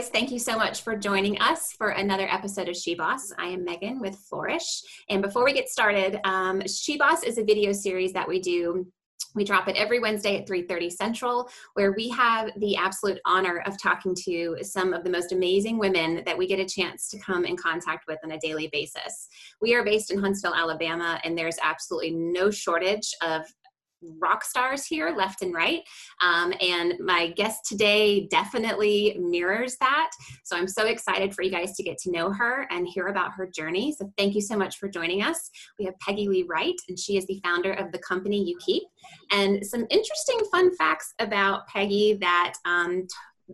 guys. Thank you so much for joining us for another episode of She Boss. I am Megan with Flourish. And before we get started, um, She Boss is a video series that we do we drop it every wednesday at 3.30 central where we have the absolute honor of talking to some of the most amazing women that we get a chance to come in contact with on a daily basis we are based in huntsville alabama and there's absolutely no shortage of rock stars here left and right. Um, and my guest today definitely mirrors that. So I'm so excited for you guys to get to know her and hear about her journey. So thank you so much for joining us. We have Peggy Lee Wright, and she is the founder of the company You Keep. And some interesting fun facts about Peggy that um,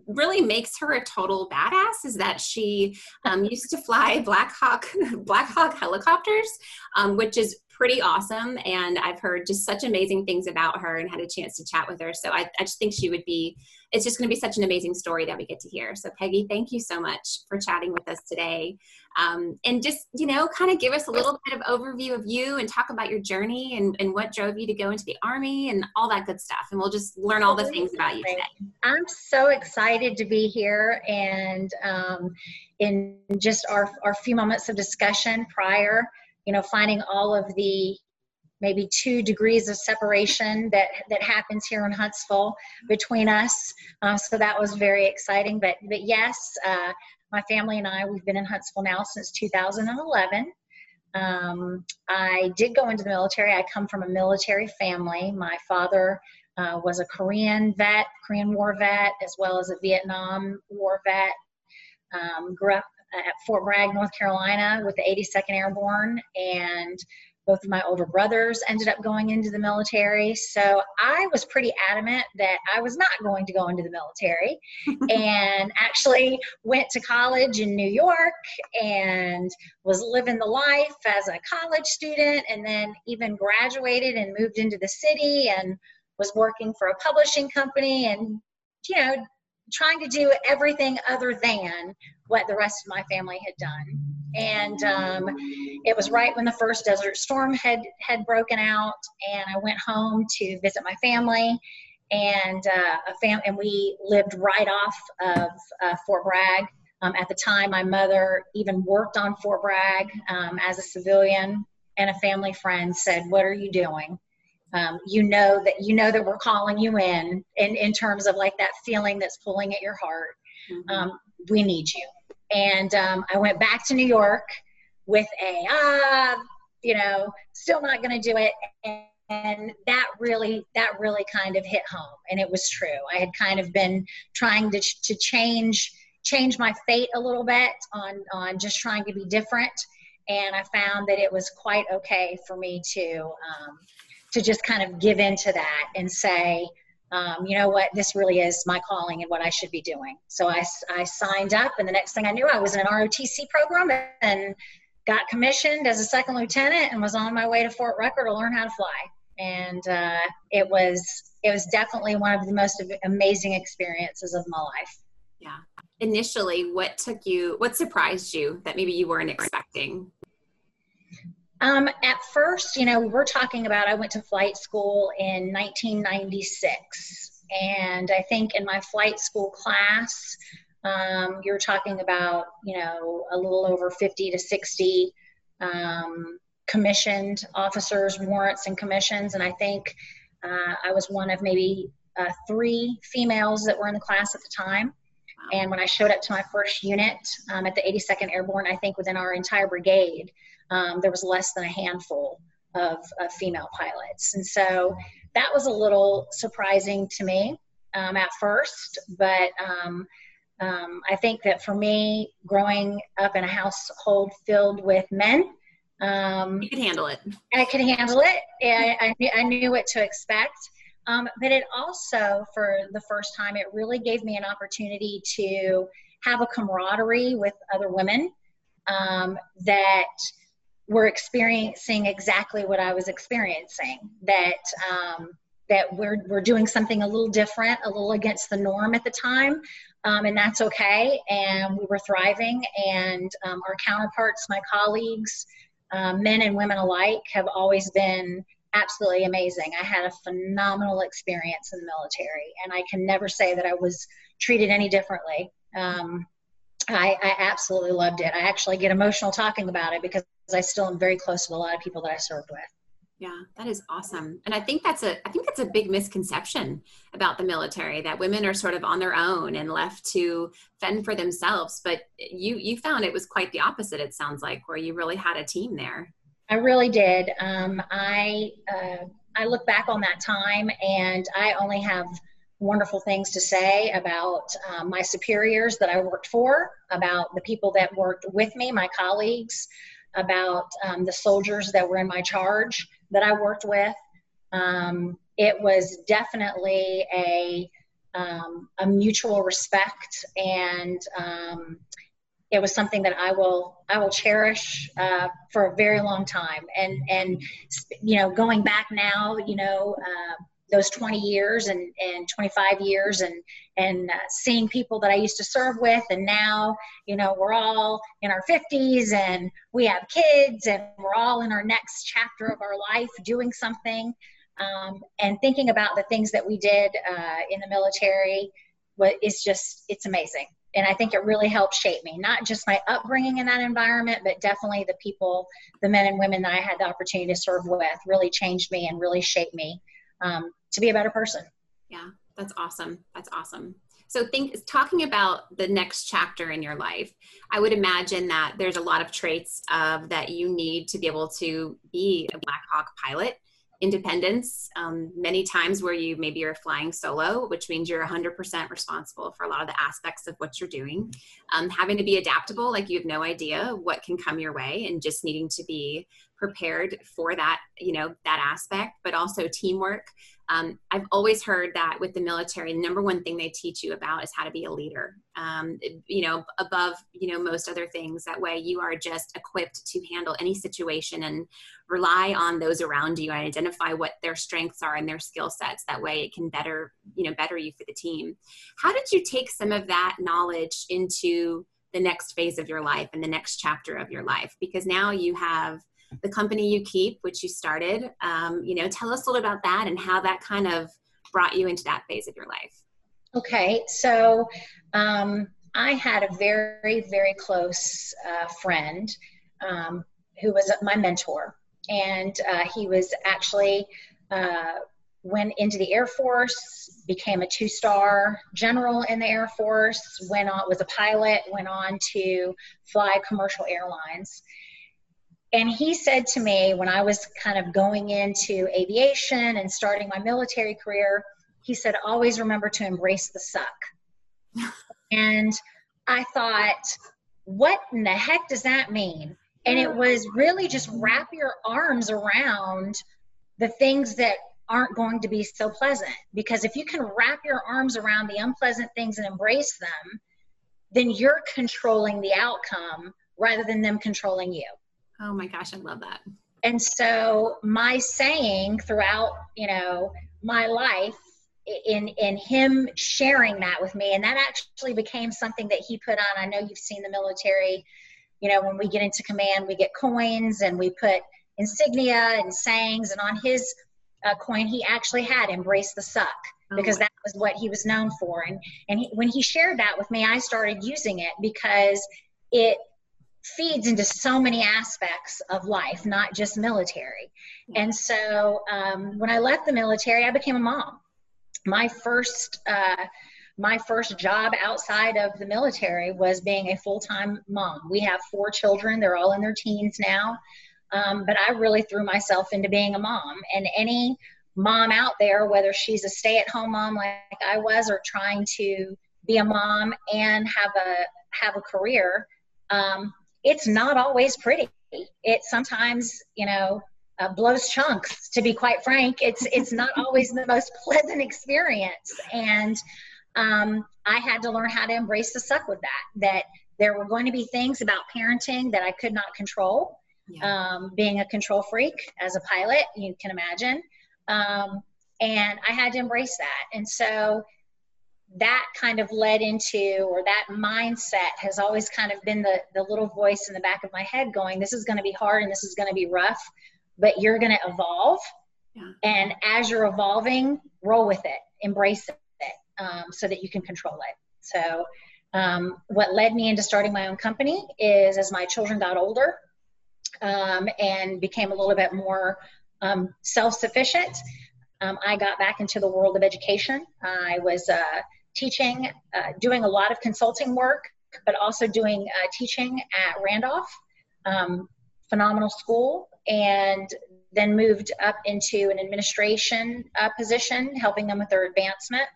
really makes her a total badass is that she um, used to fly Black Hawk Black Hawk helicopters, um, which is pretty awesome. And I've heard just such amazing things about her and had a chance to chat with her. So I, I just think she would be, it's just going to be such an amazing story that we get to hear. So, Peggy, thank you so much for chatting with us today. Um, and just, you know, kind of give us a little bit of overview of you and talk about your journey and, and what drove you to go into the Army and all that good stuff. And we'll just learn all the things about you today. I'm so excited to be here. And um, in just our, our few moments of discussion prior, you know, finding all of the maybe two degrees of separation that that happens here in Huntsville between us. Uh, so that was very exciting. But but yes, uh, my family and I we've been in Huntsville now since 2011. Um, I did go into the military. I come from a military family. My father uh, was a Korean vet, Korean War vet, as well as a Vietnam War vet. Um, grew up at Fort Bragg, North Carolina, with the 82nd Airborne, and both of my older brothers ended up going into the military. So I was pretty adamant that I was not going to go into the military and actually went to college in New York and was living the life as a college student and then even graduated and moved into the city and was working for a publishing company and you know trying to do everything other than what the rest of my family had done. And um, it was right when the first Desert Storm had had broken out, and I went home to visit my family, and uh, a fam- and we lived right off of uh, Fort Bragg. Um, at the time, my mother even worked on Fort Bragg um, as a civilian, and a family friend said, "What are you doing?" Um, you know that you know that we're calling you in in, in terms of like that feeling that's pulling at your heart. Mm-hmm. um, we need you. And um, i went back to new york with a ah you know still not going to do it. And, and that really that really kind of hit home and it was true. I had kind of been trying to, to change change my fate a little bit on on just trying to be different. And i found that it was quite okay for me to um, to just kind of give into that and say, um, you know what, this really is my calling and what I should be doing. So I, I signed up, and the next thing I knew, I was in an ROTC program and got commissioned as a second lieutenant and was on my way to Fort Rucker to learn how to fly. And uh, it was it was definitely one of the most amazing experiences of my life. Yeah. Initially, what took you? What surprised you that maybe you weren't expecting? Um, at first, you know, we're talking about I went to flight school in 1996. And I think in my flight school class, um, you're talking about, you know, a little over 50 to 60 um, commissioned officers, warrants, and commissions. And I think uh, I was one of maybe uh, three females that were in the class at the time. And when I showed up to my first unit um, at the 82nd Airborne, I think within our entire brigade, um, there was less than a handful of, of, female pilots. And so that was a little surprising to me um, at first, but um, um, I think that for me, growing up in a household filled with men, um, you could handle it. I could handle it. I, I, knew, I knew what to expect. Um, but it also, for the first time, it really gave me an opportunity to have a camaraderie with other women um, that were experiencing exactly what I was experiencing. That um, that we're we're doing something a little different, a little against the norm at the time, um, and that's okay. And we were thriving, and um, our counterparts, my colleagues, um, men and women alike, have always been absolutely amazing. I had a phenomenal experience in the military, and I can never say that I was treated any differently. Um, I, I absolutely loved it. I actually get emotional talking about it because I still am very close with a lot of people that I served with. Yeah, that is awesome. And I think that's a I think that's a big misconception about the military that women are sort of on their own and left to fend for themselves, but you you found it was quite the opposite it sounds like where you really had a team there. I really did. Um, I uh, I look back on that time and I only have wonderful things to say about um, my superiors that I worked for, about the people that worked with me, my colleagues, about um, the soldiers that were in my charge that I worked with. Um, it was definitely a um, a mutual respect, and um, it was something that I will I will cherish uh, for a very long time. And and you know, going back now, you know. Uh, those 20 years and, and 25 years and and uh, seeing people that I used to serve with and now you know we're all in our 50s and we have kids and we're all in our next chapter of our life doing something um, and thinking about the things that we did uh, in the military what is just it's amazing and I think it really helped shape me not just my upbringing in that environment but definitely the people the men and women that I had the opportunity to serve with really changed me and really shaped me um, to be a better person. Yeah, that's awesome. That's awesome. So think talking about the next chapter in your life, I would imagine that there's a lot of traits of that you need to be able to be a Black Hawk pilot. Independence, um, many times where you maybe you're flying solo, which means you're 100% responsible for a lot of the aspects of what you're doing. Um, having to be adaptable, like you have no idea what can come your way, and just needing to be prepared for that, you know, that aspect, but also teamwork, um, I've always heard that with the military, the number one thing they teach you about is how to be a leader. Um, you know, above you know most other things. That way, you are just equipped to handle any situation and rely on those around you and identify what their strengths are and their skill sets. That way, it can better you know better you for the team. How did you take some of that knowledge into the next phase of your life and the next chapter of your life? Because now you have the company you keep, which you started. Um, you know, tell us a little about that and how that kind of brought you into that phase of your life. Okay, so um, I had a very, very close uh, friend um, who was my mentor, and uh, he was actually uh, went into the Air Force, became a two-star general in the Air Force, went on was a pilot, went on to fly commercial airlines and he said to me when I was kind of going into aviation and starting my military career, he said, always remember to embrace the suck. and I thought, what in the heck does that mean? And it was really just wrap your arms around the things that aren't going to be so pleasant. Because if you can wrap your arms around the unpleasant things and embrace them, then you're controlling the outcome rather than them controlling you. Oh my gosh, I love that. And so my saying throughout, you know, my life in in him sharing that with me and that actually became something that he put on. I know you've seen the military, you know, when we get into command, we get coins and we put insignia and sayings and on his uh, coin he actually had embrace the suck oh because that was what he was known for and and he, when he shared that with me I started using it because it feeds into so many aspects of life, not just military. And so um, when I left the military, I became a mom. My first uh, my first job outside of the military was being a full time mom. We have four children; they're all in their teens now. Um, but I really threw myself into being a mom. And any mom out there, whether she's a stay at home mom like I was, or trying to be a mom and have a have a career, um, it's not always pretty. It sometimes, you know, uh, blows chunks. To be quite frank, it's it's not always the most pleasant experience, and um, I had to learn how to embrace the suck with that. That there were going to be things about parenting that I could not control. Yeah. Um, being a control freak as a pilot, you can imagine, um, and I had to embrace that. And so that kind of led into or that mindset has always kind of been the the little voice in the back of my head going this is going to be hard and this is going to be rough but you're going to evolve yeah. and as you're evolving roll with it embrace it um, so that you can control it so Um, what led me into starting my own company is as my children got older um, and became a little bit more um, self sufficient, um, I got back into the world of education. I was uh, teaching, uh, doing a lot of consulting work, but also doing uh, teaching at Randolph, um, phenomenal school, and then moved up into an administration uh, position, helping them with their advancement.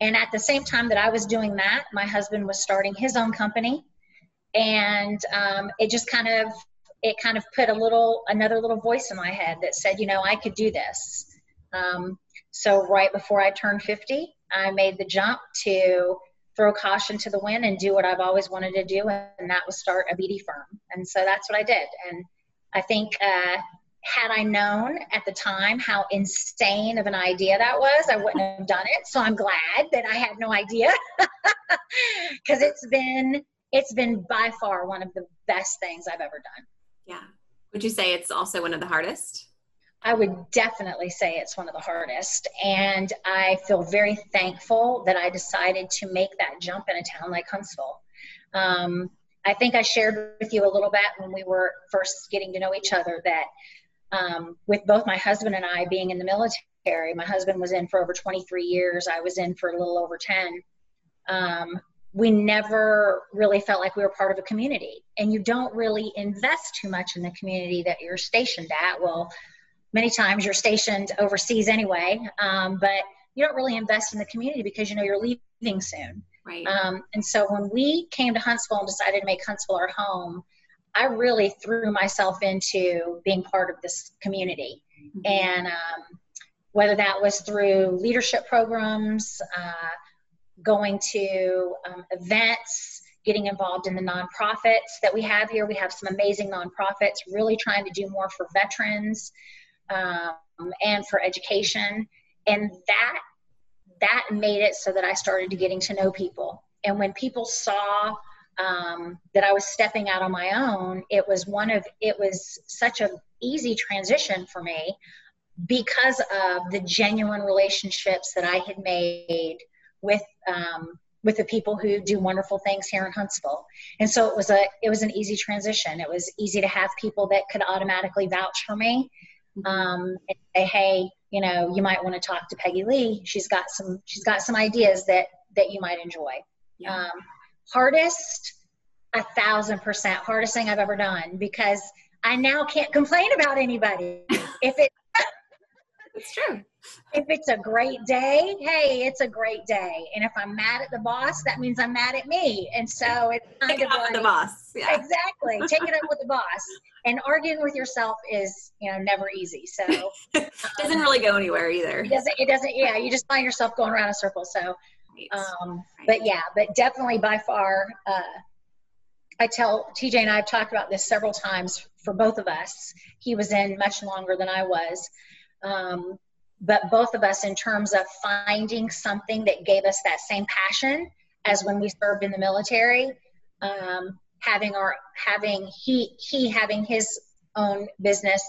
And at the same time that I was doing that, my husband was starting his own company, and um, it just kind of it kind of put a little another little voice in my head that said, you know, I could do this. Um, so right before I turned 50, I made the jump to throw caution to the wind and do what I've always wanted to do, and that was start a BD firm. And so that's what I did. And I think uh, had I known at the time how insane of an idea that was, I wouldn't have done it. So I'm glad that I had no idea because it's been it's been by far one of the best things I've ever done. Yeah. Would you say it's also one of the hardest? I would definitely say it's one of the hardest. And I feel very thankful that I decided to make that jump in a town like Huntsville. Um, I think I shared with you a little bit when we were first getting to know each other that um, with both my husband and I being in the military, my husband was in for over 23 years, I was in for a little over 10. Um, we never really felt like we were part of a community. And you don't really invest too much in the community that you're stationed at. Well, many times you're stationed overseas anyway, um, but you don't really invest in the community because you know you're leaving soon. Right. Um, and so when we came to Huntsville and decided to make Huntsville our home, I really threw myself into being part of this community. Mm-hmm. And um, whether that was through leadership programs, uh, going to um, events, getting involved in the nonprofits that we have here. We have some amazing nonprofits really trying to do more for veterans um, and for education. And that that made it so that I started getting to know people. And when people saw um, that I was stepping out on my own, it was one of it was such an easy transition for me because of the genuine relationships that I had made with um, with the people who do wonderful things here in Huntsville. And so it was a it was an easy transition. It was easy to have people that could automatically vouch for me. Um, and say, hey, you know, you might want to talk to Peggy Lee. She's got some she's got some ideas that that you might enjoy. Yeah. Um, hardest, a thousand percent hardest thing I've ever done because I now can't complain about anybody. if it it's true if it's a great day, hey, it's a great day. And if I'm mad at the boss, that means I'm mad at me. And so it's kind Take of it like, the boss. Yeah. Exactly. Take it up with the boss. And arguing with yourself is, you know, never easy. So it doesn't um, really go anywhere either. It doesn't. It doesn't. Yeah, you just find yourself going around a circle. So, um, but yeah, but definitely by far. Uh, I tell TJ and I have talked about this several times for both of us. He was in much longer than I was. Um, but both of us in terms of finding something that gave us that same passion as when we served in the military um, having our having he he having his own business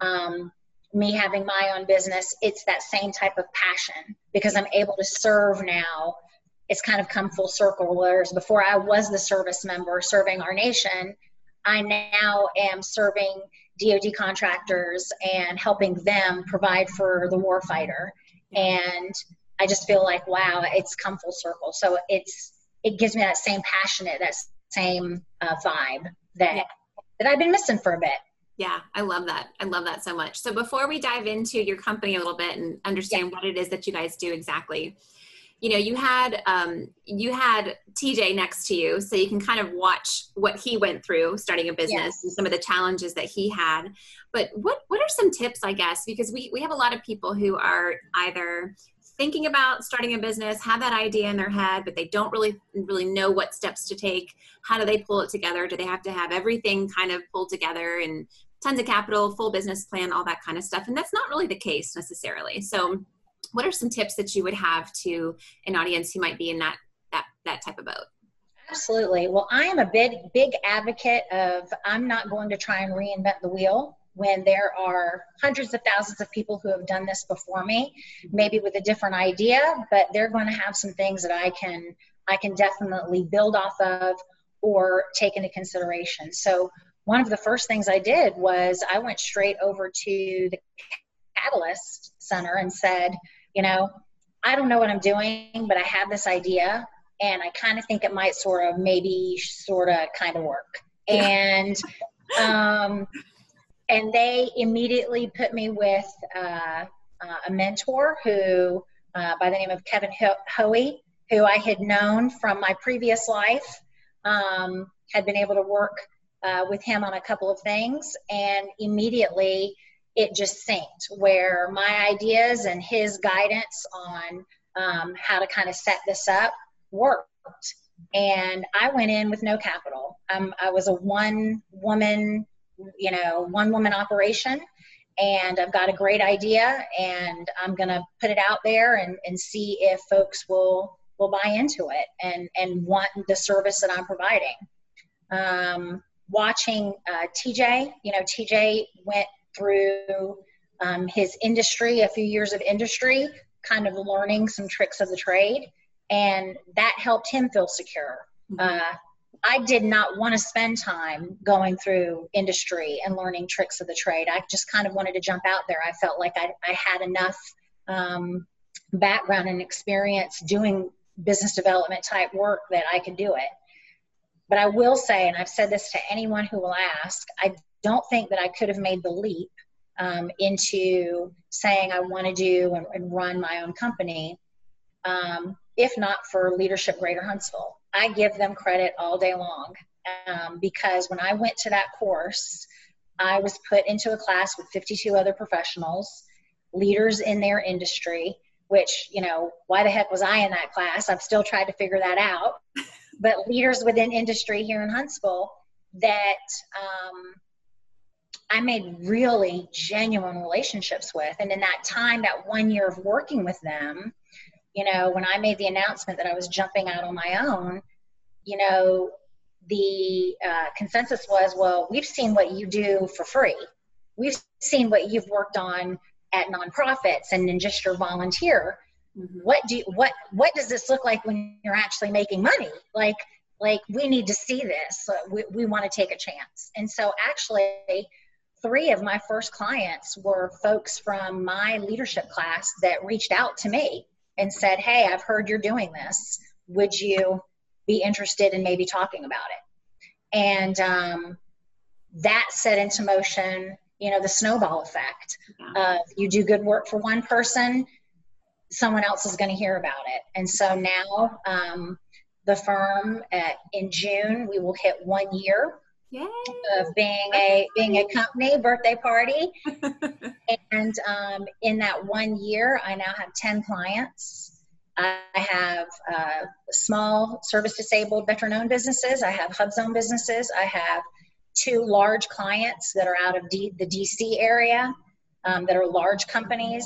um, me having my own business it's that same type of passion because i'm able to serve now. It's kind of come full circle whereas before i was the service member serving our nation i now am serving DoD contractors and helping them provide for the warfighter. And I just feel like, wow, it's come full circle. So it's it gives me that same passionate, that same uh, vibe that yeah. that I've been missing for a bit. Yeah, I love that. I love that so much. So before we dive into your company a little bit and understand yeah. what it is that you guys do exactly, you know you had um, you had tj next to you so you can kind of watch what he went through starting a business and some of the challenges that he had. But what what are some tips i guess? Because we, we have a lot of people who are either thinking about starting a business have that idea in their head but they don't really really know what steps to take. How do they pull it together? Do they have to have everything kind of pulled together and tons of capital full business plan all that kind of stuff? And that's not really the case necessarily. So what are some tips that you would have to an audience who might be in that that that type of boat absolutely well i am a big big advocate of i'm not going to try and reinvent the wheel when there are hundreds of thousands of people who have done this before me maybe with a different idea but they're going to have some things that i can I can definitely build off of or take into consideration. So one of the first things I did was I went straight over to the Catalyst Center and said, you know, I don't know what I'm doing, but I have this idea and I kind of think it might sort of maybe sort of kind of work. And um, and they immediately put me with uh, uh, a mentor who, uh, by the name of Kevin Hoey, who I had known from my previous life, um, had been able to work uh, with him on a couple of things, and immediately it just synced where my ideas and his guidance on um, how to kind of set this up worked. And I went in with no capital. Um, I was a one woman, you know, one woman operation. And I've got a great idea and I'm going to put it out there and, and see if folks will, will buy into it and, and want the service that I'm providing. Um, watching uh, TJ, you know, TJ went through um, his industry, a few years of industry, kind of learning some tricks of the trade, and that helped him feel secure. Mm-hmm. Uh, I did not want to spend time going through industry and learning tricks of the trade. I just kind of wanted to jump out there. I felt like I, I had enough um, background and experience doing business development type work that I could do it. But I will say, and I've said this to anyone who will ask, I don't think that I could have made the leap um, into saying I want to do and, and, run my own company um, if not for Leadership Greater Huntsville. I give them credit all day long um, because when I went to that course, I was put into a class with 52 other professionals, leaders in their industry, which, you know, why the heck was I in that class? I've still tried to figure that out. But leaders within industry here in Huntsville that um, I made really genuine relationships with. And in that time, that one year of working with them, you know, when I made the announcement that I was jumping out on my own, you know, the uh, consensus was, well, we've seen what you do for free. We've seen what you've worked on at nonprofits and in just your volunteer. Mm-hmm. What do you, what what does this look like when you're actually making money? Like like we need to see this. We, we want to take a chance. And so actually three of my first clients were folks from my leadership class that reached out to me and said, Hey, I've heard you're doing this. Would you be interested in maybe talking about it? And um, that set into motion, you know, the snowball effect. Yeah. you do good work for one person, someone else is going to hear about it. And so now, um, the firm at, in June, we will hit one year Yay. of being a being a company birthday party. And um, in that one year i now have 10 clients. I have uh, small service disabled veteran owned businesses. I have HUBZone businesses. I have two large clients that are out of D- the dc area um, that are large companies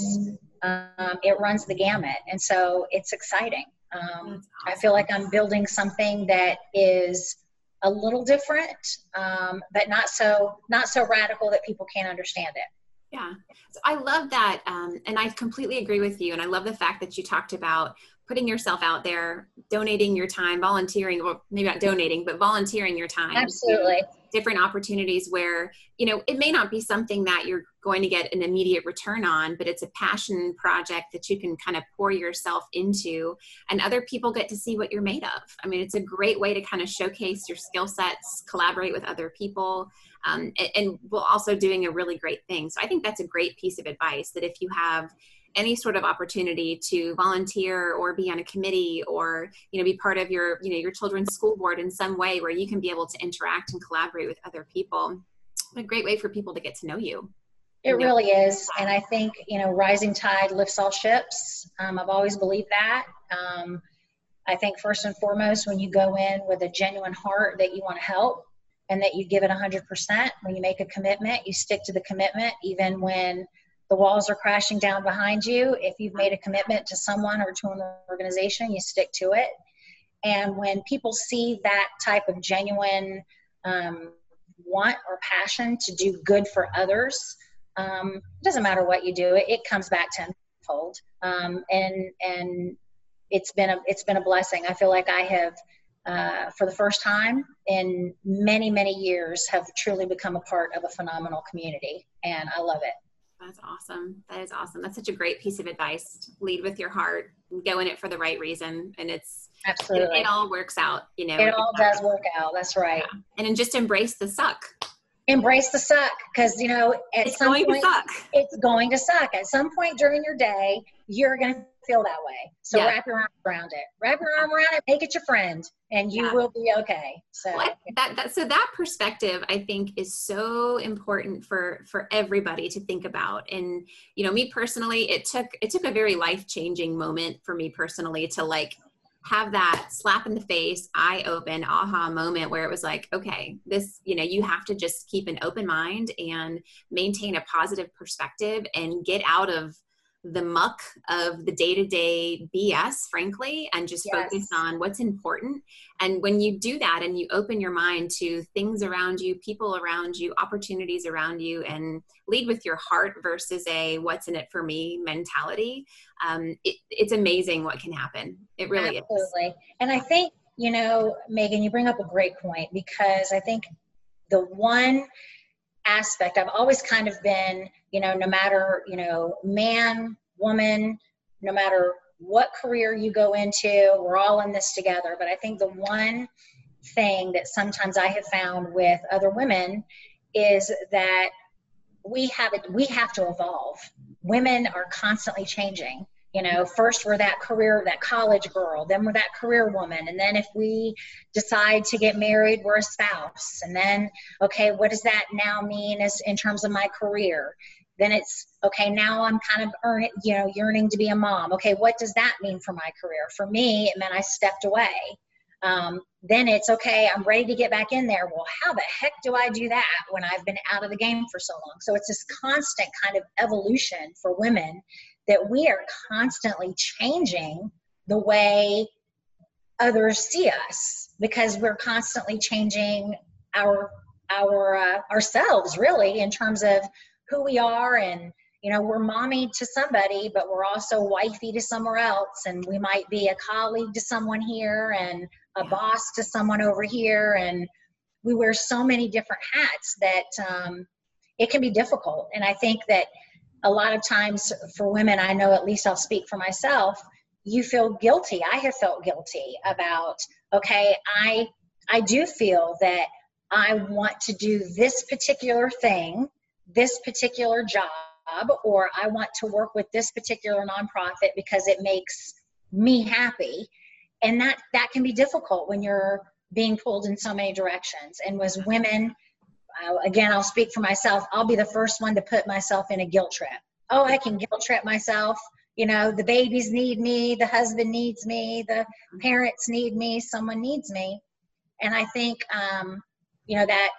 um, it runs the gamut and so it's exciting um, awesome. i feel like i'm building something that is a little different, um, but not so not so radical that people can't understand it. Yeah, so I love that, um, and I completely agree with you. And I love the fact that you talked about putting yourself out there, donating your time, volunteering, well, maybe not donating, but volunteering your time. Absolutely. Different opportunities where, you know, it may not be something that you're going to get an immediate return on, but it's a passion project that you can kind of pour yourself into and other people get to see what you're made of. I mean, it's a great way to kind of showcase your skill sets, collaborate with other people, um, and, and while also doing a really great thing. So I think that's a great piece of advice that if you have any sort of opportunity to volunteer or be on a committee or you know be part of your you know your children's school board in some way where you can be able to interact and collaborate with other people a great way for people to get to know you it really is and i think you know rising tide lifts all ships um, i've always believed that um, i think first and foremost when you go in with a genuine heart that you want to help and that you give it 100% when you make a commitment you stick to the commitment even when the walls are crashing down behind you. If you've made a commitment to someone or to an organization, you stick to it. And when people see that type of genuine um, want or passion to do good for others, um, it doesn't matter what you do, it, it comes back tenfold. Um, and and it's been a it's been a blessing. I feel like I have uh, for the first time in many many years have truly become a part of a phenomenal community, and I love it. That's awesome. That is awesome. That's such a great piece of advice. Lead with your heart. Go in it for the right reason, and it's absolutely it, it all works out. You know, it all does work out. That's right. Yeah. And then just embrace the suck embrace the suck because you know at it's some going point to suck. it's going to suck at some point during your day you're going to feel that way so yeah. wrap your arm around it wrap your arm around it make it your friend and you yeah. will be okay so what? that, that so that perspective i think is so important for for everybody to think about and you know me personally it took it took a very life changing moment for me personally to like have that slap in the face, eye open, aha moment where it was like, okay, this, you know, you have to just keep an open mind and maintain a positive perspective and get out of the muck of the day to day BS, frankly, and just yes. focus on what's important. And when you do that and you open your mind to things around you, people around you, opportunities around you, and lead with your heart versus a what's in it for me mentality, um, it, it's amazing what can happen. It really Absolutely. is. Absolutely. And I think, you know, Megan, you bring up a great point because I think the one aspect. I've always kind of been, you know, no matter, you know, man, woman, no matter what career you go into, we're all in this together. But I think the one thing that sometimes I have found with other women is that we have it we have to evolve. Women are constantly changing you know first we're that career that college girl then we're that career woman. And then if we decide to get married we're a spouse. And then okay what does that now mean as in terms of my career? Then it's okay now i'm kind of earning you know yearning to be a mom. Okay what does that mean for my career? For me it meant i stepped away. Um, then it's okay i'm ready to get back in there. Well how the heck do i do that when i've been out of the game for so long? So it's this constant kind of evolution for women that we are constantly changing the way others see us because we're constantly changing our our uh, ourselves really in terms of who we are. And you know we're mommy to somebody but we're also wifey to somewhere else. And we might be a colleague to someone here and a boss to someone over here. And we wear so many different hats that um, it can be difficult. And i think that a lot of times for women, I know at least I'll speak for myself, you feel guilty. I have felt guilty about, okay, I I do feel that I want to do this particular thing, this particular job, or I want to work with this particular nonprofit because it makes me happy. And that that can be difficult when you're being pulled in so many directions. And as women, again, I'll speak for myself. I'll be the first one to put myself in a guilt trip. Oh, I can guilt trip myself. You know, the babies need me, the husband needs me, the parents need me, someone needs me. And I think, um, you know, that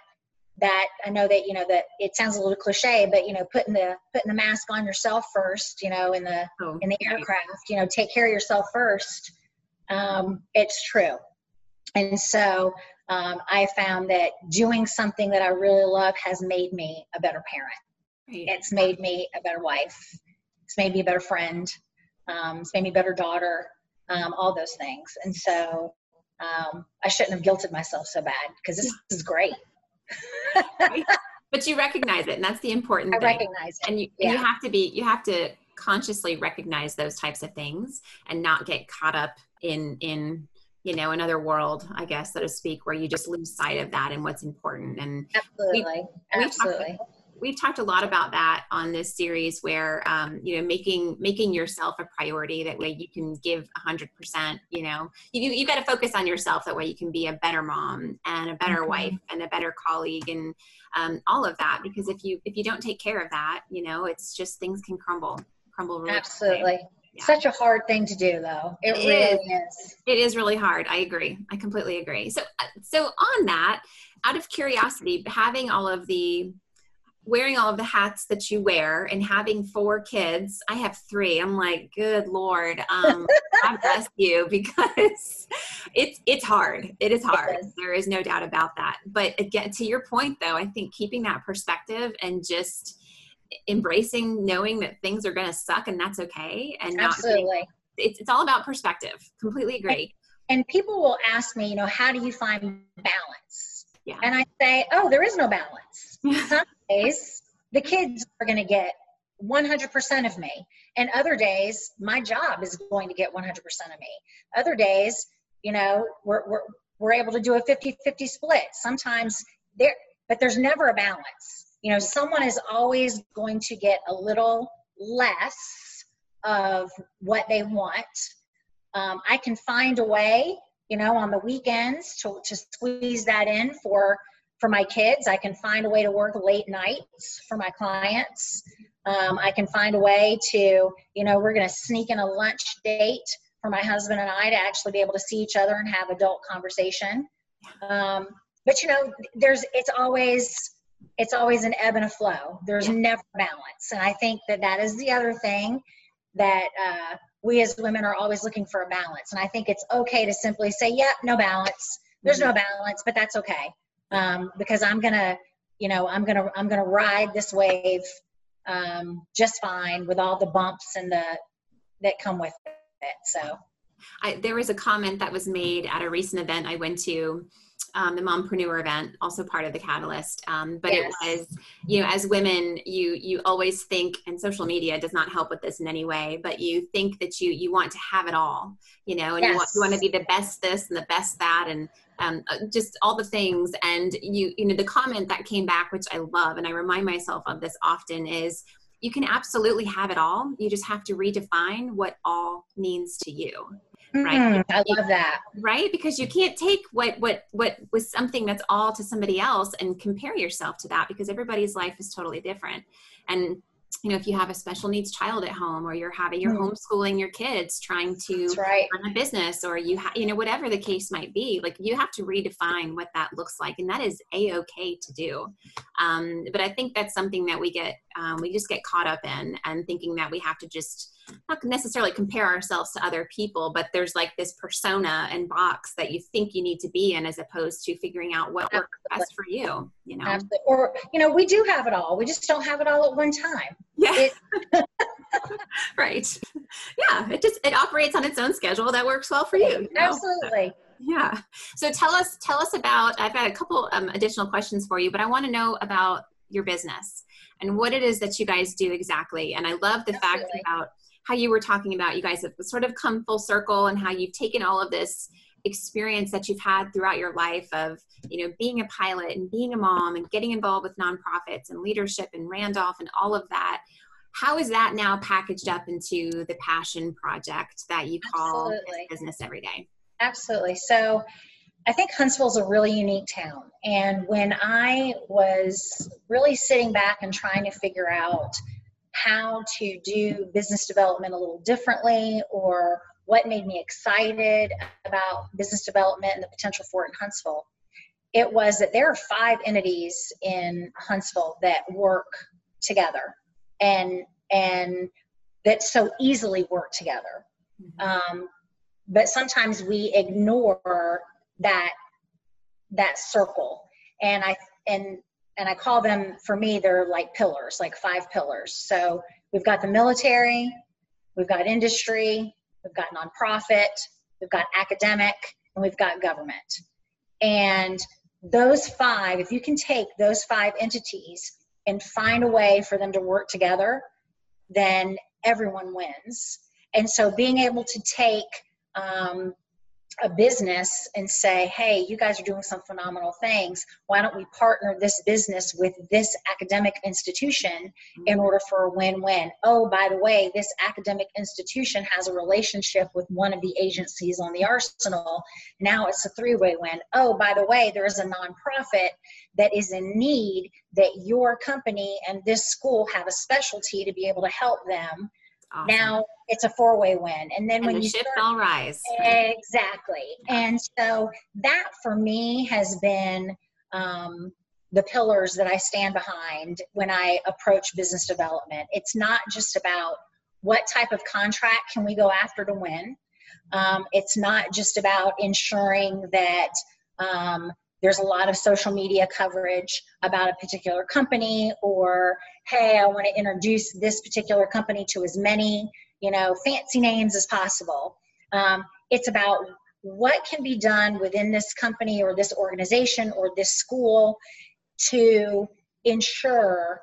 that I know that you know that it sounds a little cliche, but you know, putting the putting the mask on yourself first, you know, in the oh, in the aircraft, you know, take care of yourself first. Um, it's true, and so um, I found that doing something that I really love has made me a better parent. Right. It's made me a better wife. It's made me a better friend. Um, it's made me a better daughter. Um, all those things. And so um, I shouldn't have guilted myself so bad because this yeah. is great. But you recognize it, and that's the important thing. I thing. recognize it. And you, yeah. you have to be, you have to consciously recognize those types of things and not get caught up in in you know another world i guess so to speak where you just lose sight of that and what's important. And absolutely we, absolutely. we've talked, we've talked, a lot about that on this series where um, you know making making yourself a priority that way you can give 100% you know. You, you got to focus on yourself that way you can be a better mom and a better mm-hmm. wife and a better colleague and um, all of that because if you if you don't take care of that you know it's just things can crumble crumble really absolutely. quickly yeah. such a hard thing to do though it, it really is. is. it is really hard i agree i completely agree so uh, so on that out of curiosity having all of the wearing all of the hats that you wear and having four kids i have three i'm like good lord um god bless you because it's it's hard it is hard it is. there is no doubt about that but again to your point though i think keeping that perspective and just embracing knowing that things are going to suck and that's okay and Absolutely. not it's, it's all about perspective. Completely agree. And, and people will ask me you know how do you find balance? Yeah. and i say oh there is no balance. Some days the kids are going to get 100% of me and other days my job is going to get 100% of me. Other days you know we're, we're, we're able to do a 50-50 split. Sometimes there but there's never a balance you know someone is always going to get a little less of what they want. Um, i can find a way you know on the weekends to, to squeeze that in for for my kids. I can find a way to work late nights for my clients. Um, i can find a way to you know we're going to sneak in a lunch date for my husband and i to actually be able to see each other and have adult conversation. Um, but you know there's it's always it's always an ebb and a flow. There's yeah. never balance. And i think that that is the other thing that uh, we as women are always looking for a balance. And i think it's okay to simply say yeah no balance. There's mm-hmm. no balance but that's okay. Um, because i'm gonna you know i'm gonna i'm gonna ride this wave um, just fine with all the bumps and the that come with it. So. I, there was a comment that was made at a recent event I went to um, the mompreneur event, also part of the catalyst. Um, but yes. it was, you know, as women, you you always think, and social media does not help with this in any way, but you think that you you want to have it all, you know, and yes. you want you want to be the best this and the best that, and um, uh, just all the things. And you you know, the comment that came back, which I love, and I remind myself of this often, is you can absolutely have it all. You just have to redefine what all means to you right? Mm, i love that. right? Because you can't take what what what was something that's all to somebody else and compare yourself to that because everybody's life is totally different. And you know if you have a special needs child at home or you're having you're mm. homeschooling your kids trying to right. run a business or you have you know whatever the case might be like you have to redefine what that looks like. And that is a-okay to do. Um, but i think that's something that we get um, we just get caught up in and thinking that we have to just not necessarily compare ourselves to other people, but there's like this persona and box that you think you need to be in as opposed to figuring out what Absolutely. works best for you, you know? Absolutely. Or, you know, we do have it all. We just don't have it all at one time. Yeah. It- right. Yeah. It just, it operates on its own schedule that works well for you. you know? Absolutely. Yeah. So tell us, tell us about, I've got a couple um, additional questions for you, but I want to know about your business and what it is that you guys do exactly. And I love the Absolutely. fact about how you were talking about you guys have sort of come full circle and how you've taken all of this experience that you've had throughout your life of you know being a pilot and being a mom and getting involved with nonprofits and leadership and randolph and all of that how is that now packaged up into the passion project that you call business every day absolutely so I think Huntsville's a really unique town. And when I was really sitting back and trying to figure out how to do business development a little differently or what made me excited about business development and the potential for it in Huntsville, it was that there are five entities in Huntsville that work together and and that so easily work together. Mm-hmm. Um, but sometimes we ignore that that circle and i and and I call them for me they're like pillars, like five pillars. So we've got the military, we've got industry, we've got nonprofit, we've got academic, and we've got government. And those five, if you can take those five entities and find a way for them to work together, then everyone wins. And so being able to take um, a business and say, hey, you guys are doing some phenomenal things. Why don't we partner this business with this academic institution in order for a win win? Oh, by the way, this academic institution has a relationship with one of the agencies on the arsenal. Now it's a three way win. Oh, by the way, there is a nonprofit that is in need that your company and this school have a specialty to be able to help them Awesome. Now it's a four way win. And then and when the you ship start, all rise. Exactly. And so that for me has been um, the pillars that I stand behind when I approach business development. It's not just about what type of contract can we go after to win. Um, it's not just about ensuring that um, there's a lot of social media coverage about a particular company or hey i want to introduce this particular company to as many you know, fancy names as possible. Um, it's about what can be done within this company or this organization or this school to ensure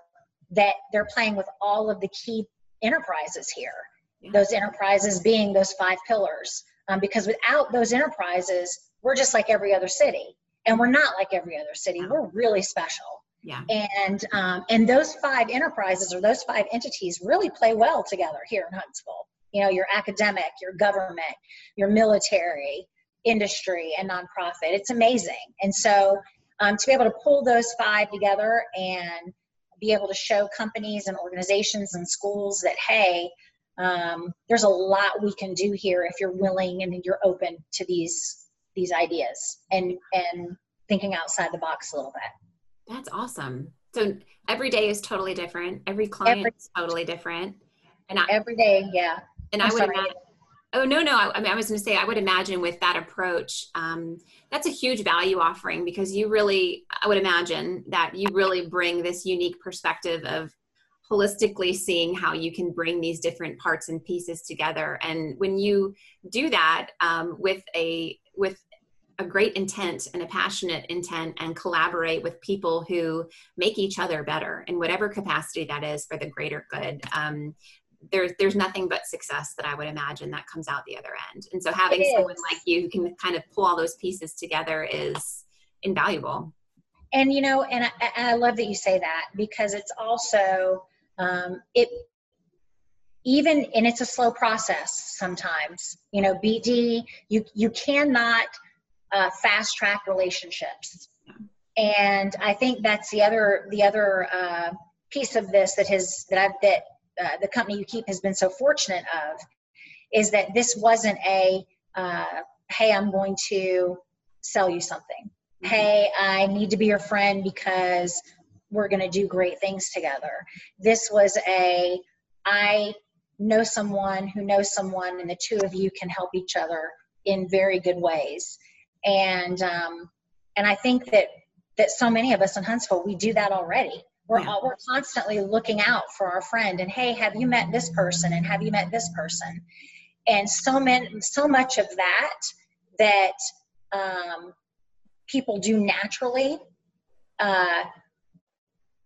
that they're playing with all of the key enterprises here. Yeah. Those enterprises being those five pillars. Um, because without those enterprises, we're just like every other city. And we're not like every other city. We're really special. Yeah. And um, and those five enterprises or those five entities really play well together here in Huntsville. You know, your academic, your government, your military, industry, and nonprofit. It's amazing. And so um, to be able to pull those five together and be able to show companies and organizations and schools that hey, um, there's a lot we can do here if you're willing and you're open to these these ideas and and thinking outside the box a little bit. That's awesome. So every day is totally different. Every client every, is totally different. And I, every day, yeah. And I'm i would sorry. imagine. Oh no, no. I, I, mean, I was going to say, I would imagine with that approach, um, that's a huge value offering because you really, I would imagine that you really bring this unique perspective of holistically seeing how you can bring these different parts and pieces together. And when you do that um, with a with a great intent and a passionate intent and collaborate with people who make each other better in whatever capacity that is for the greater good. Um, there's there's nothing but success that i would imagine that comes out the other end. And so having someone like you who can kind of pull all those pieces together is invaluable. And you know and I, I love that you say that because it's also um, it even and it's a slow process sometimes you know bd you you cannot uh, fast track relationships. And i think that's the other the other uh, piece of this that has that i've that uh, the company you keep has been so fortunate of is that this wasn't a uh, hey i'm going to sell you something. Mm-hmm. hey i need to be your friend because we're going to do great things together. This was a i know someone who knows someone and the two of you can help each other in very good ways and um, and i think that that so many of us in huntsville we do that already. We're all, we're constantly looking out for our friend and hey have you met this person and have you met this person? And so many so much of that that um, people do naturally uh,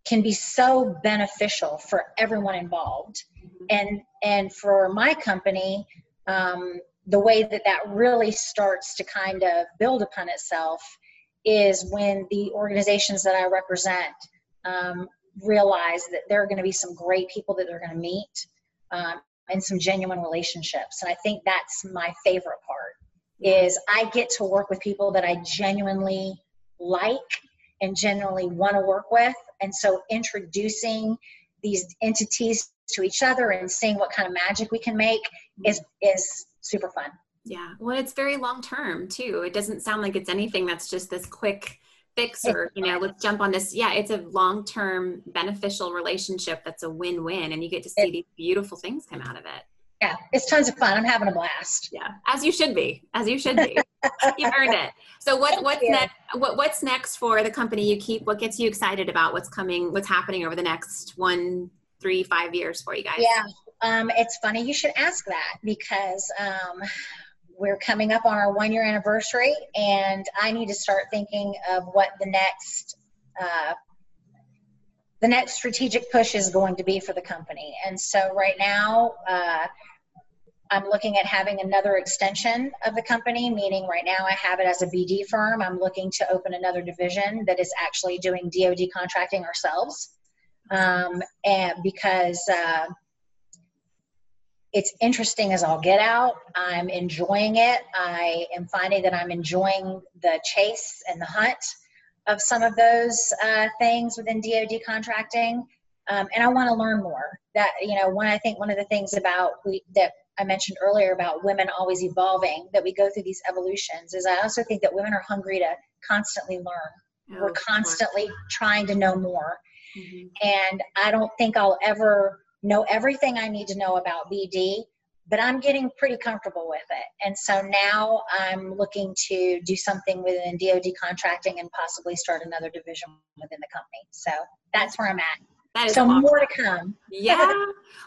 can be so beneficial for everyone involved. And and for my company um, the way that that really starts to kind of build upon itself is when the organizations that i represent um, realize that there are going to be some great people that they're going to meet um, and some genuine relationships. And i think that's my favorite part is i get to work with people that i genuinely like and genuinely want to work with. And so introducing these entities to each other and seeing what kind of magic we can make is is super fun. Yeah. Well, it's very long term too. It doesn't sound like it's anything that's just this quick fix or, you know, let's jump on this. Yeah, it's a long term beneficial relationship that's a win win and you get to see these beautiful things come out of it. Yeah, it's tons of fun. I'm having a blast. Yeah, as you should be. As you should be. You've earned it. So what what's next what, what's next for the company you keep? What gets you excited about what's coming, what's happening over the next one three, five years for you guys? Yeah, um, it's funny you should ask that because um, we're coming up on our one year anniversary, and I need to start thinking of what the next uh, the next strategic push is going to be for the company. And so right now. Uh, I'm looking at having another extension of the company, meaning right now I have it as a BD firm. I'm looking to open another division that is actually doing DoD contracting ourselves um, and because uh, it's interesting as I'll get out. I'm enjoying it. I am finding that I'm enjoying the chase and the hunt of some of those uh, things within DoD contracting, um, and I want to learn more. That you know, one I think one of the things about we that I mentioned earlier about women always evolving, that we go through these evolutions, is I also think that women are hungry to constantly learn. Oh, We're constantly trying to know more. Mm-hmm. And I don't think I'll ever know everything I need to know about BD, but I'm getting pretty comfortable with it. And so now I'm looking to do something within DoD contracting and possibly start another division within the company. So that's where I'm at. That is so awesome. more to come. yeah.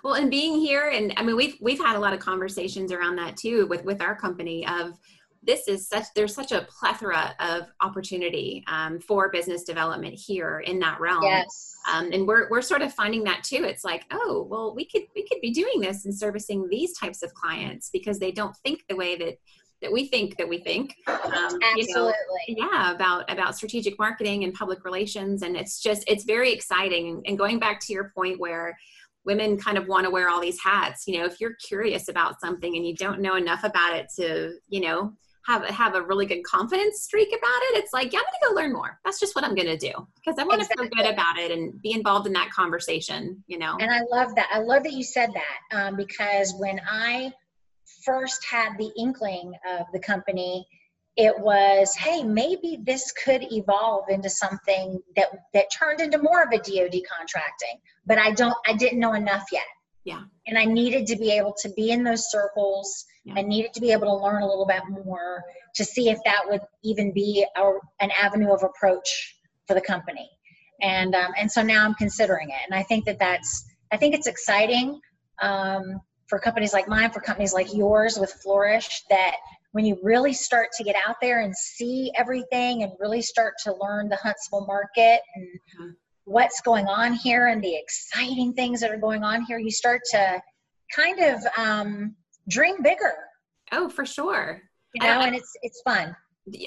Well, and being here, and I mean, we've we've had a lot of conversations around that too with with our company of this is such there's such a plethora of opportunity um, for business development here in that realm. Yes. Um, and we're, we're sort of finding that too. It's like oh well we could we could be doing this and servicing these types of clients because they don't think the way that that we think that we think. Um, absolutely you know, yeah about about strategic marketing and public relations. And it's just it's very exciting. And going back to your point where women kind of want to wear all these hats you know if you're curious about something and you don't know enough about it to you know have have a really good confidence streak about it it's like yeah i'm gonna go learn more. That's just what i'm gonna do. Because i want exactly. to feel good about it and be involved in that conversation you know? And i love that i love that you said that um, because when i first had the inkling of the company it was hey maybe this could evolve into something that that turned into more of a dod contracting but i don't i didn't know enough yet yeah and i needed to be able to be in those circles yeah. i needed to be able to learn a little bit more to see if that would even be a, an avenue of approach for the company and um, and so now i'm considering it and i think that that's i think it's exciting um, for companies like mine for companies like yours with flourish that when you really start to get out there and see everything and really start to learn the Huntsville market and mm-hmm. What's going on here and the exciting things that are going on here, you start to kind of um, dream bigger. Oh, for sure. You know, and it's it's fun.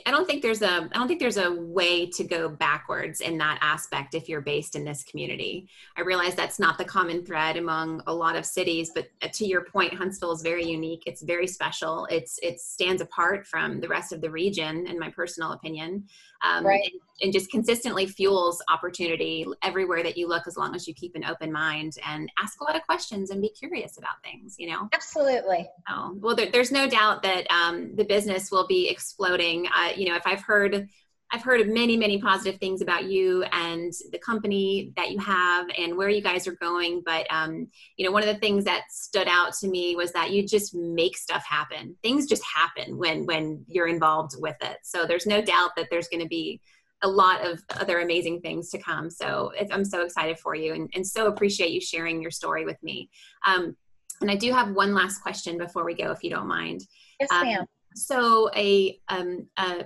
I don't think there's a I don't think there's a way to go backwards in that aspect if you're based in this community. I realize that's not the common thread among a lot of cities, but uh, to your point, Huntsville is very unique. It's very special. It's it stands apart from the rest of the region, in my personal opinion um, right. and, and, just consistently fuels opportunity everywhere that you look as long as you keep an open mind and ask a lot of questions and be curious about things you know absolutely oh well there, there's no doubt that um, the business will be exploding uh, you know if i've heard I've heard many, many positive things about you and the company that you have and where you guys are going. But um, you know, one of the things that stood out to me was that you just make stuff happen. Things just happen when when you're involved with it. So there's no doubt that there's going to be a lot of other amazing things to come. So I'm so excited for you and, and so appreciate you sharing your story with me. Um, and I do have one last question before we go, if you don't mind. Yes, ma'am. Um, so a, um, a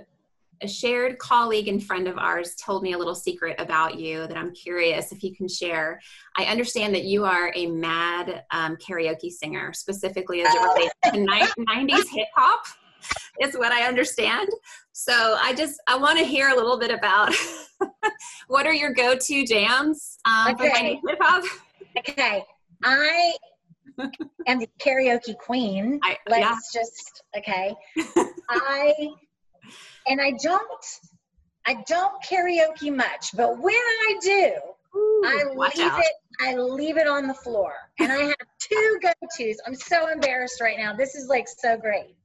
a shared colleague and friend of ours told me a little secret about you that I'm curious if you can share. I understand that you are a mad um, karaoke singer, specifically as it relates to 90s hip hop. Is what I understand. So I just I want to hear a little bit about what are your go-to jams um, okay. for 90s hip hop. Okay, I am the karaoke queen. I, Let's yeah. just okay. I and I don't I don't karaoke much, but when I do, Ooh, I leave out. it I leave it on the floor. And I have two go-tos. I'm so embarrassed right now. This is like so great.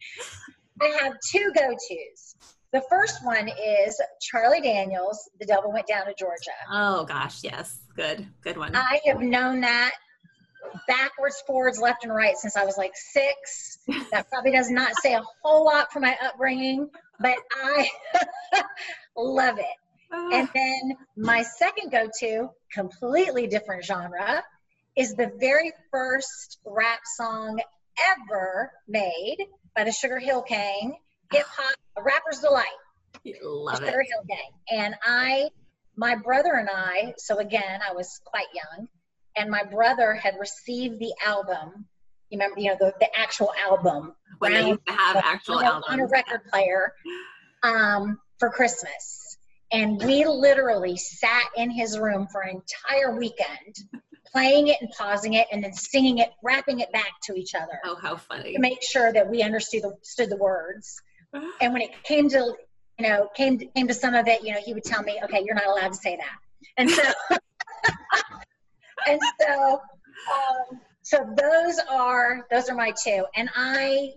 I have two go-tos. The first one is Charlie Daniels, The Devil Went Down to Georgia. Oh gosh, yes. Good. Good one. I have known that backwards, forwards, left, and right since I was like six. That probably does not say a whole lot for my upbringing, but I love it. And then my second go to, completely different genre, is the very first rap song ever made by the Sugar Hill Gang, hip hop, rapper's delight. Love Sugar it. Hill Gang. And I, my brother and I, so again, I was quite young, and my brother had received the album. You remember, you know, the, the actual album. When they used to have actual albums. On a record player um, for Christmas. And we literally sat in his room for an entire weekend playing it and pausing it and then singing it, rapping it back to each other. Oh, how funny. To make sure that we understood the, understood the words. And when it came to, you know, came came to some of it, you know, he would tell me, okay, you're not allowed to say that. And so and so um, so those are those are my two. And i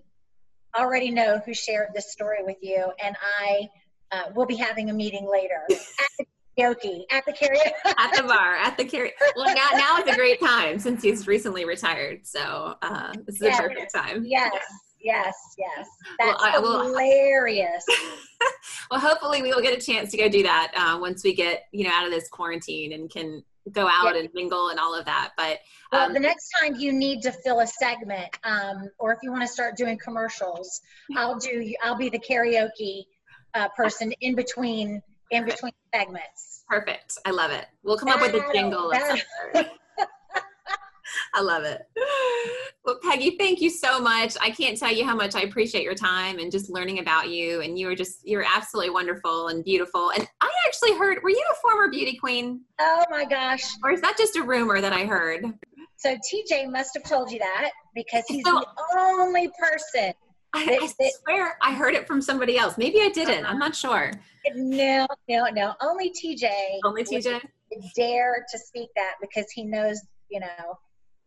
already know who shared this story with you and i uh, will be having a meeting later at the karaoke at the karaoke. At the bar at the karaoke. Well now, now it's a great time since he's recently retired. So uh, this is yes, a perfect time. Yes yes yes. That's well, I, hilarious. Well hopefully we will get a chance to go do that uh, once we get you know out of this quarantine and can go out yeah. and mingle and all of that. But well, um, the next time you need to fill a segment, um, or if you want to start doing commercials, I'll do. I'll be the karaoke uh, person in between in between segments. Perfect. I love it. We'll come up with a jingle. I love it. Well, Peggy, thank you so much. I can't tell you how much I appreciate your time and just learning about you. And you are just, you're absolutely wonderful and beautiful. And I actually heard, were you a former beauty queen? Oh my gosh. Or is that just a rumor that I heard? So TJ must have told you that because he's so, the only person. I, that, I swear I heard it from somebody else. Maybe I didn't. I'm uh-huh. not sure. No, no, no. Only TJ. Only TJ. Dare to speak that because he knows, you know,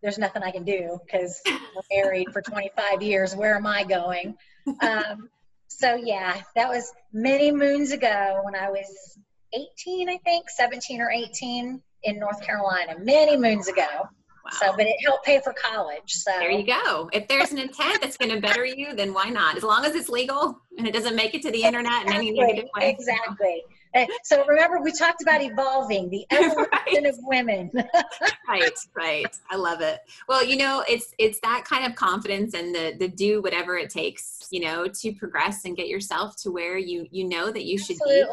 there's nothing I can do because we're married for 25 years. Where am I going? Um, so yeah, that was many moons ago when I was 18, I think, 17 or 18 in North Carolina, many moons ago. Wow. So, but it helped pay for college. So there you go. If there's an intent that's going to better you, then why not? As long as it's legal and it doesn't make it to the internet exactly. in any negative way. Exactly. So remember, we talked about evolving, the evolution right. of women. right, right. I love it. Well, you know, it's it's that kind of confidence and the the do whatever it takes, you know, to progress and get yourself to where you you know that you should be.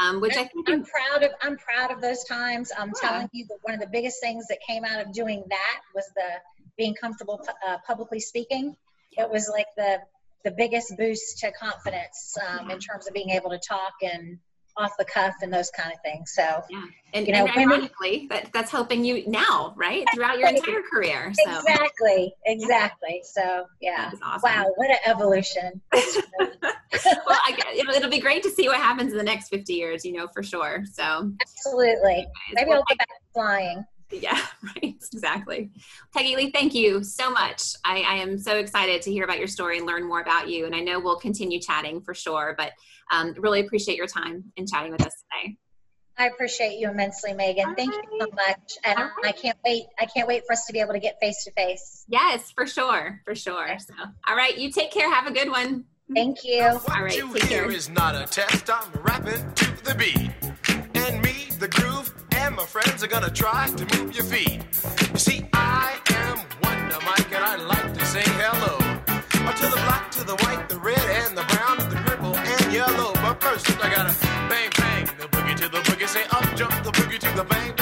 Um, which I'm, I think I'm proud of. I'm proud of those times. I'm yeah. telling you that one of the biggest things that came out of doing that was the being comfortable uh, publicly speaking. It was like the the biggest boost to confidence um, in terms of being able to talk and off the cuff and those kind of things. So, yeah. and, you know, and ironically, that, that's helping you now, right? Throughout your entire career. So. Exactly, exactly. So, yeah. Awesome. Wow, what an evolution. well, I, it'll, it'll be great to see what happens in the next 50 years, you know, for sure. So, absolutely. Anyways, Maybe well, I'll go back flying. Yeah, right. Exactly. Peggy Lee, thank you so much. I, I, am so excited to hear about your story and learn more about you. And I know we'll continue chatting for sure, but um, really appreciate your time in chatting with us today. I appreciate you immensely, Megan. All Thank right. you so much. And right. I can't wait. I can't wait for us to be able to get face to face. Yes, for sure. For sure. So, all right. You take care. Have a good one. Thank you. What all right. You take care. is not a test. I'm rapping to the beat and my friends are gonna try to move your feet. You see, I am Wonder Mike, and I like to say hello. Or to the black, to the white, the red, and the brown, and the purple, and yellow. But first, I gotta bang, bang, the boogie to the boogie. Say up, jump the boogie to the bang.